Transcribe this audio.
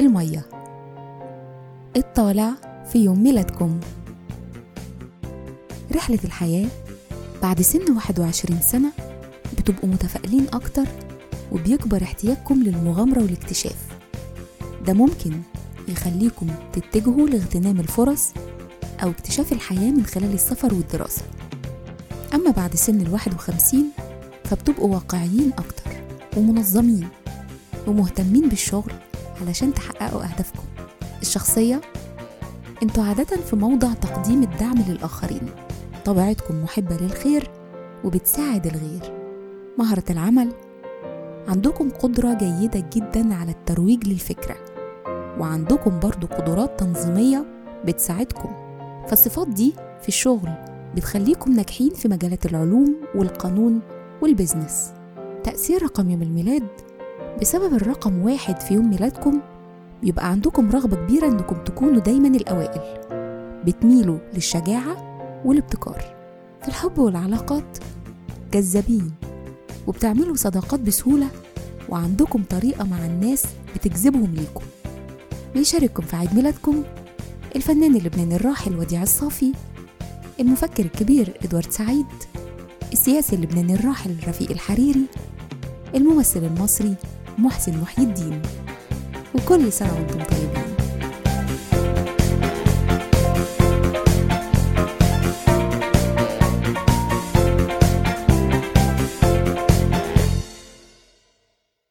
المية. الطالع في يوم ميلادكم. رحلة الحياة بعد سن 21 سنة بتبقوا متفائلين أكتر وبيكبر احتياجكم للمغامرة والاكتشاف. ده ممكن يخليكم تتجهوا لاغتنام الفرص أو اكتشاف الحياة من خلال السفر والدراسة. أما بعد سن الواحد وخمسين فبتبقوا واقعيين أكتر ومنظمين ومهتمين بالشغل علشان تحققوا أهدافكم. الشخصية أنتوا عادة في موضع تقديم الدعم للآخرين. طبيعتكم محبة للخير وبتساعد الغير. مهرة العمل عندكم قدرة جيدة جدا على الترويج للفكرة. وعندكم برضو قدرات تنظيمية بتساعدكم. فالصفات دي في الشغل بتخليكم ناجحين في مجالات العلوم والقانون والبزنس تأثير رقم يوم الميلاد بسبب الرقم واحد في يوم ميلادكم يبقى عندكم رغبة كبيرة إنكم تكونوا دايما الأوائل. بتميلوا للشجاعة والابتكار. في الحب والعلاقات جذابين وبتعملوا صداقات بسهولة وعندكم طريقة مع الناس بتجذبهم ليكم. بيشارككم في عيد ميلادكم الفنان اللبناني الراحل وديع الصافي المفكر الكبير إدوارد سعيد السياسي اللبناني الراحل رفيق الحريري الممثل المصري محسن محي الدين. وكل سنة وأنتم طيبين.